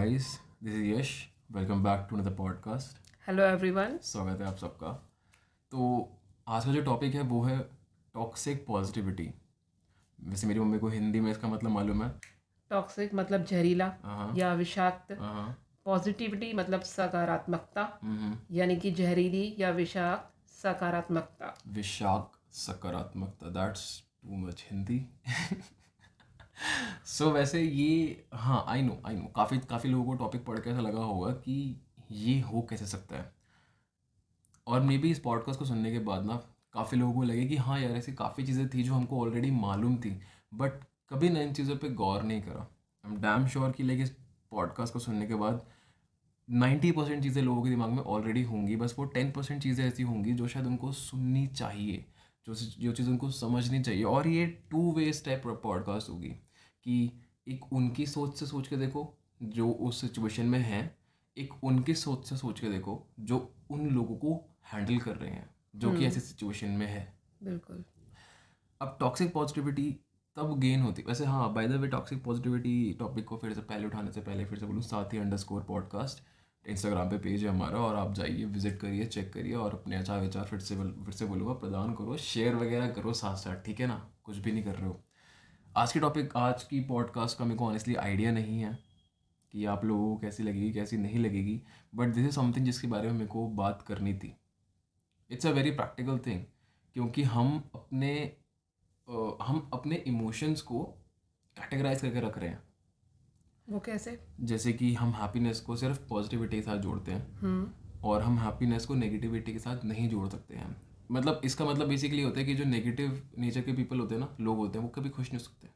guys, this is Yash welcome back to another podcast hello everyone स्वागत है आप सबका। तो आज का जो टॉपिक है वो है टॉक्सिक पॉजिटिविटी वैसे मेरी मम्मी को हिंदी में इसका मतलब मालूम है। टॉक्सिक मतलब जहरीला हाँ। या विषाक्त। हाँ पॉजिटिविटी मतलब सकारात्मकता। यानी कि जहरीली या विषाक्त सकारात्मकता। विशाख सकारात्मकता। That's too much Hindi. So so, वैसे ये हाँ आई नो आई नो काफ़ी काफ़ी लोगों को टॉपिक पढ़ के ऐसा लगा होगा कि ये हो कैसे सकता है? और मे बी इस पॉडकास्ट को सुनने के बाद ना काफ़ी लोगों को लगे कि हाँ यार ऐसी काफ़ी चीज़ें थी जो हमको ऑलरेडी मालूम थी बट कभी ना इन चीज़ों पे गौर नहीं करा। एम डैम श्योर कि लेकिन इस पॉडकास्ट को सुनने के बाद नाइन्टी परसेंट चीज़ें लोगों के दिमाग में ऑलरेडी होंगी बस वो टेन परसेंट चीज़ें ऐसी होंगी जो शायद उनको सुननी चाहिए जो जो चीज़ उनको समझनी चाहिए। और ये टू वे टाइप पॉडकास्ट होगी। कि एक उनकी सोच से सोच के देखो जो उस सिचुएशन में है एक उनकी सोच से सोच के देखो जो उन लोगों को हैंडल कर रहे हैं जो कि ऐसी सिचुएशन में है। बिल्कुल। अब टॉक्सिक पॉजिटिविटी तब गेन होती वैसे हाँ by the way toxic positivity topic को फिर से पहले उठाने से पहले फिर से बोलूँ साथ ही अंडर स्कोर पॉडकास्ट इंस्टाग्राम पे पेज है हमारा और आप जाइए विज़िट करिए चेक करिए और अपने अच्छा विचार फिर से फिर से बोलूँगा प्रदान करो शेयर वगैरह करो साथ साथ ठीक है ना? कुछ भी नहीं कर रहे हो। आज की टॉपिक आज की पॉडकास्ट का मेरे को ऑनेस्टली आइडिया नहीं है कि आप लोगों को कैसी लगेगी कैसी नहीं लगेगी बट दिस इज़ समथिंग जिसके बारे में मेरे को बात करनी थी। It's a very practical thing क्योंकि हम अपने uh, हम अपने इमोशंस को कैटेगराइज करके रख रहे हैं। वो कैसे? जैसे कि हम हैप्पीनेस को सिर्फ़ पॉजिटिविटी के साथ जोड़ते हैं हम्म। और हम हैप्पीनेस को नेगेटिविटी के साथ नहीं जोड़ सकते हैं। मतलब इसका मतलब बेसिकली होता है कि जो नेगेटिव नेचर के पीपल होते हैं ना लोग होते हैं वो कभी खुश नहीं हो सकते।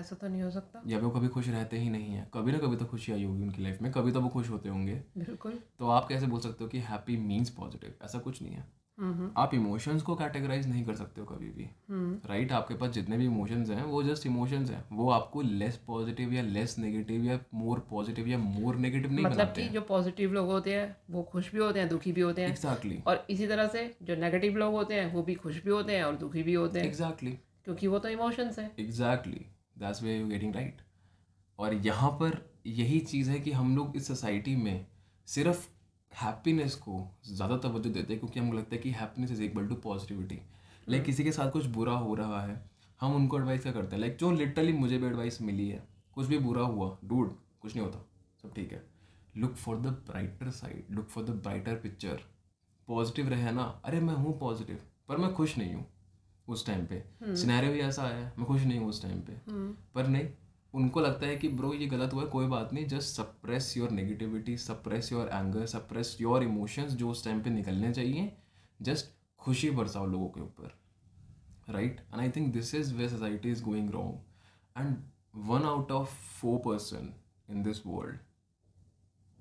ऐसा तो नहीं हो सकता। या वो कभी खुश रहते ही नहीं है। कभी ना कभी तो खुशी आई होगी उनकी लाइफ में कभी तो वो खुश होते होंगे। बिल्कुल। तो आप कैसे बोल सकते हो कि हैप्पी मीन्स पॉजिटिव ऐसा कुछ नहीं है। आप इमोशंस को कैटेगराइज नहीं कर सकते हो कभी भी। हम्म। राइट आपके पास जितने भी इमोशंस हैं वो जस्ट इमोशंस हैं। वो आपको लेस पॉजिटिव या लेस नेगेटिव या मोर पॉजिटिव या मोर नेगेटिव नहीं मतलब कि जो पॉजिटिव लोग होते हैं वो खुश भी होते हैं दुखी भी होते हैं। एग्जैक्टली और इसी तरह से जो नेगेटिव लोग होते हैं वो भी खुश भी होते हैं और दुखी भी होते हैं। एग्जैक्टली क्योंकि वो तो इमोशंस हैं। Exactly that's way you getting right और यहाँ पर यही चीज़ है कि हम लोग इस सोसाइटी में सिर्फ़ हैप्पीनेस को ज़्यादा तवज्जो देते हैं क्योंकि हमको लगता है कि happiness is equal to positivity like किसी के साथ कुछ बुरा हो रहा है हम उनको एडवाइस क्या करते हैं? लाइक जो लिटरली मुझे भी एडवाइस मिली है कुछ भी बुरा हुआ डूड कुछ नहीं होता सब ठीक है। Look for the brighter side look for the brighter picture positive रहे ना अरे मैं हूँ पॉजिटिव पर मैं खुश नहीं हूँ उस टाइम पे। सिनेरियो भी ऐसा है मैं खुश नहीं हूँ उस टाइम पे। पर नहीं उनको लगता है कि ब्रो ये गलत हुआ है कोई बात नहीं just suppress your negativity suppress your anger suppress your emotions जो उस टाइम पे निकलने चाहिए जस्ट खुशी बरसाओ लोगों के ऊपर right and I think this is way society is going wrong and one out of four person in this world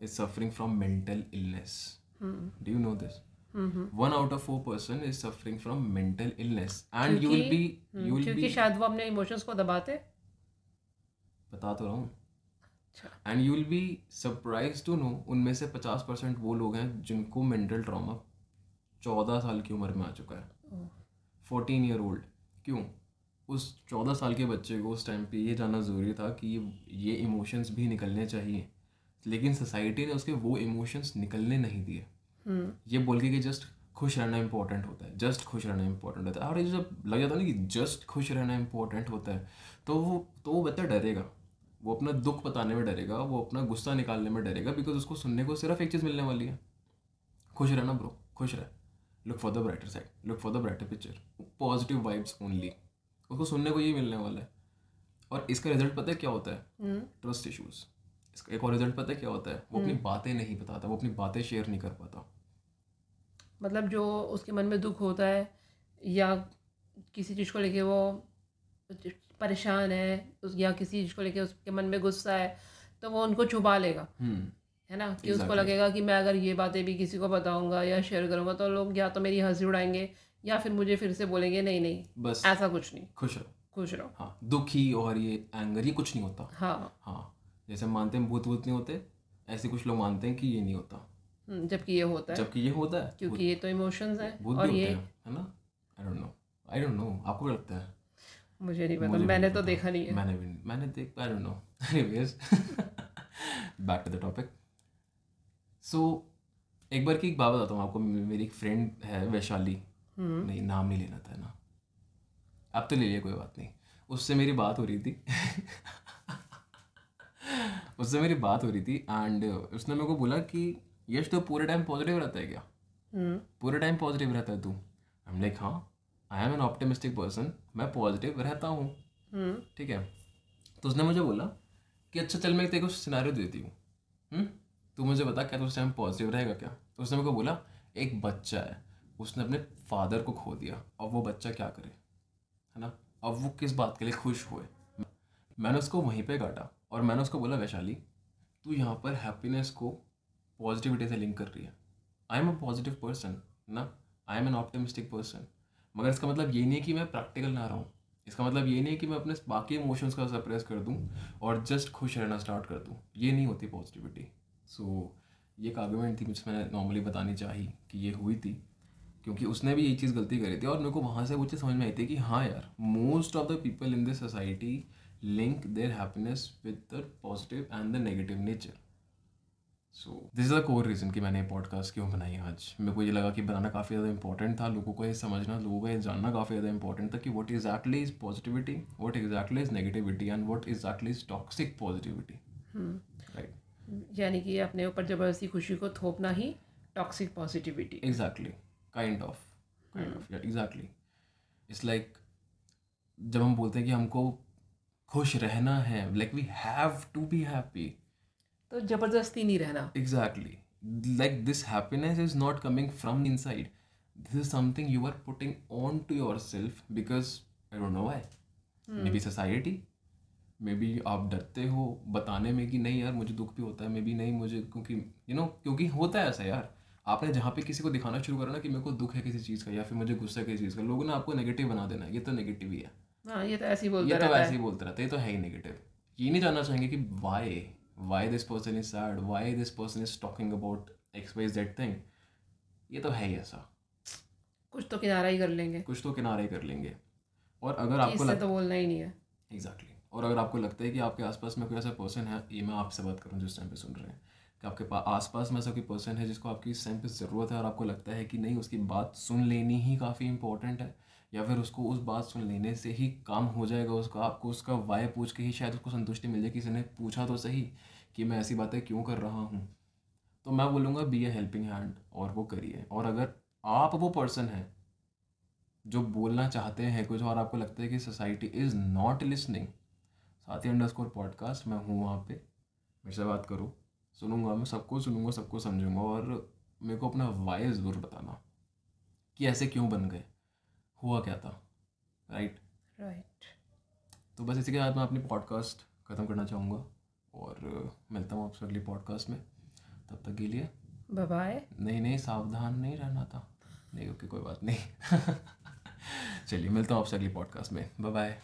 is suffering from mental illness do you know this one out of four suffering from mental illness. And you will be hmm, you will क्योंकि be शायद वो अपने emotions को दबाते? बता तो रहा हूँ। And you will be surprise to know उनमें से पचास परसेंट वो लोग हैं जिनको मेंटल ट्रॉमा चौदह साल की उम्र में आ चुका है। फोर्टीन ईयर ओल्ड क्यों? उस चौदह साल के बच्चे को उस टाइम पे ये जानना ज़रूरी था कि ये इमोशंस भी निकलने चाहिए। लेकिन सोसाइटी ने उसके वो इमोशंस निकलने नहीं दिए। हम्म। ये बोल के कि जस्ट खुश रहना इंपॉर्टेंट होता है जस्ट खुश रहना इंपॉर्टेंट होता है। और ये जब लग जाता है ना कि जस्ट खुश रहना इंपॉर्टेंट होता है तो वो तो वो बच्चा डरेगा। वो अपना दुख बताने में डरेगा वो अपना गुस्सा निकालने में डरेगा बिकॉज़ उसको सुनने को सिर्फ़ एक चीज़ मिलने वाली है। खुश रहना ब्रो खुश रह। Look for the brighter side look for the brighter picture positive vibes only उसको सुनने को यही मिलने वाला है। और इसका रिज़ल्ट पता है क्या होता है? हम्म। ट्रस्ट इशूज़ इसका एक और रिज़ल्ट पता है क्या होता है? वो अपनी बातें नहीं बताता वो अपनी बातें शेयर नहीं कर पाता। मतलब जो उसके मन में दुख होता है या किसी चीज़ को लेके वो परेशान है उस या किसी चीज़ को लेके उसके मन में गुस्सा है तो वो उनको छुपा लेगा। हम्म। है ना? कि उसको लगेगा कि मैं अगर ये बातें भी किसी को बताऊँगा या शेयर करूँगा तो लोग या तो मेरी हँसी उड़ाएँगे या फिर मुझे फिर से बोलेंगे नहीं नहीं बस ऐसा कुछ नहीं। खुश रहो। खुश रहो। हाँ दुखी और ये एंगर ये कुछ नहीं होता। हाँ। हाँ जैसे मानते हैं भूत भूत नहीं होते ऐसे कुछ लोग मानते हैं कि ये नहीं होता। हम्म, जबकि ये होता है। जबकि ये होता है क्योंकि ये तो इमोशंस हैं और ये है ना? I don't know I don't know आपको लगता है? मुझे नहीं पता मैंने तो देखा नहीं है। मैंने भी मैंने देख I don't know anyways back to the topic so एक बार की एक बात बताता हूँ आपको मेरी एक फ्रेंड है वैशाली। नहीं नाम नहीं लेना था ना। अब तो ले लिया कोई बात नहीं। उससे मेरी बात हो रही थी। उससे मेरी बात हो रही थी एंड उसने मेरे को बोला कि यश तो पूरे टाइम पॉजिटिव रहता है क्या? हम्म। पूरे टाइम पॉजिटिव रहता है तू। हम लाइक हाँ. I am an optimistic person मैं पॉजिटिव रहता हूँ। हम्म। ठीक है? तो उसने मुझे बोला कि अच्छा चल मैं तेरे को सिनारियो देती हूँ। हम्म? तू मुझे बता क्या तू उस टाइम पॉजिटिव रहेगा क्या? तो उसने मेरे को बोला एक बच्चा है। उसने अपने फादर को खो दिया। अब वो बच्चा क्या करे? है ना? अब वो किस बात के लिए खुश हुए? मैंने उसको वहीं पे काटा और मैंने उसको बोला वैशाली तू यहाँ पर हैप्पीनेस को पॉजिटिविटी से लिंक कर रही है। I am a positive person ना? I am an optimistic person मगर इसका मतलब ये नहीं है कि मैं प्रैक्टिकल ना रहूँ। इसका मतलब ये नहीं है कि मैं अपने बाकी इमोशंस का सप्रेस कर दूँ और जस्ट खुश रहना स्टार्ट कर दूँ। ये नहीं होती पॉजिटिविटी सो so, ये एक आर्गूमेंट थी मुझे मैंने नॉर्मली बतानी चाहिए कि ये हुई थी क्योंकि उसने भी ये चीज़ गलती करी थी और मेरे को वहाँ से वो चीज़ समझ में आई थी कि हाँ यार most of the people in this society link their happiness with the positive and the negative nature so this is the core reason कि मैंने पॉडकास्ट क्यों बनाई आज। मेरे को ये लगा कि बनाना काफ़ी ज़्यादा इंपॉर्टेंट था लोगों को ये समझना लोगों को ये जानना काफ़ी ज़्यादा इंपॉर्टेंट था कि what exactly is positivity what exactly is negativity and what exactly is toxic positivity right यानी कि अपने ऊपर ज़बरदस्ती खुशी को थोपना ही toxic positivity exactly kind of kind of exactly it's like जब हम बोलते हैं कि हमको खुश रहना है like we have to be happy तो ज़बरदस्ती नहीं रहना। Exactly. Like this happiness is not coming from inside. This is something you are putting on to yourself because i don't know why. Maybe society. Maybe आप डरते हो बताने में कि नहीं यार मुझे दुख भी होता है मे बी नहीं मुझे क्योंकि यू you नो know, क्योंकि होता है ऐसा यार। आपने जहाँ पे किसी को दिखाना शुरू करा ना कि मेरे को दुख है किसी चीज़ का या फिर मुझे गुस्सा है किसी चीज़ का लोगों ने आपको नेगेटिव बना देना ये तो नेगेटिव ही है। हाँ ये तो ऐसे ही बोलता ये तो है। ही बोलते रहते हैं। ये तो है ही नेगेटिव ये नहीं जानना चाहेंगे कि why why this person is sad why this person is talking about Y Z thing ये तो है ही ऐसा। कुछ तो किनारा ही कर लेंगे। कुछ तो किनारा ही कर लेंगे। और अगर आपको लग तो बोलना ही नहीं है। Exactly exactly. और अगर आपको लगता है कि आपके आसपास में कोई ऐसा पर्सन है ये मैं आपसे बात करूँ जिस टाइम पे सुन रहे हैं कि आपके पास आसपास में ऐसा कोई पर्सन है जिसको आपकी इस टाइम पे ज़रूरत है और आपको लगता है कि नहीं उसकी बात सुन लेनी ही काफ़ी इंपॉर्टेंट है। या फिर उसको उस बात सुन लेने से ही काम हो जाएगा, उसका, आपको उसका वाय पूछ के ही शायद उसको संतुष्टि मिल जाए, किसी ने पूछा तो सही कि मैं ऐसी बातें क्यों कर रहा हूँ। तो मैं बोलूँगा बी ए हेल्पिंग हैंड और वो करिए। और अगर आप वो पर्सन हैं जो बोलना चाहते हैं कुछ और, आपको लगता है कि सोसाइटी इज़ नॉट लिसनिंग साथी अंडर स्कोर पॉडकास्ट मैं हूँ वहाँ पे। मेरे से बात करो, सुनूँगा मैं, सबको सुनूँगा, सबको समझूँगा और मेरे को अपना वाई ज़रूर बताना कि ऐसे क्यों बन गए। हुआ क्या था? राइट राइट तो बस इसी के साथ मैं अपनी पॉडकास्ट ख़त्म करना चाहूँगा और मिलता हूँ आपसे अगली पॉडकास्ट में। तब तक के लिए बाय नहीं नहीं सावधान नहीं रहना था। नहीं ओके कोई बात नहीं। चलिए मिलता हूँ आपसे अगली पॉडकास्ट में। बाय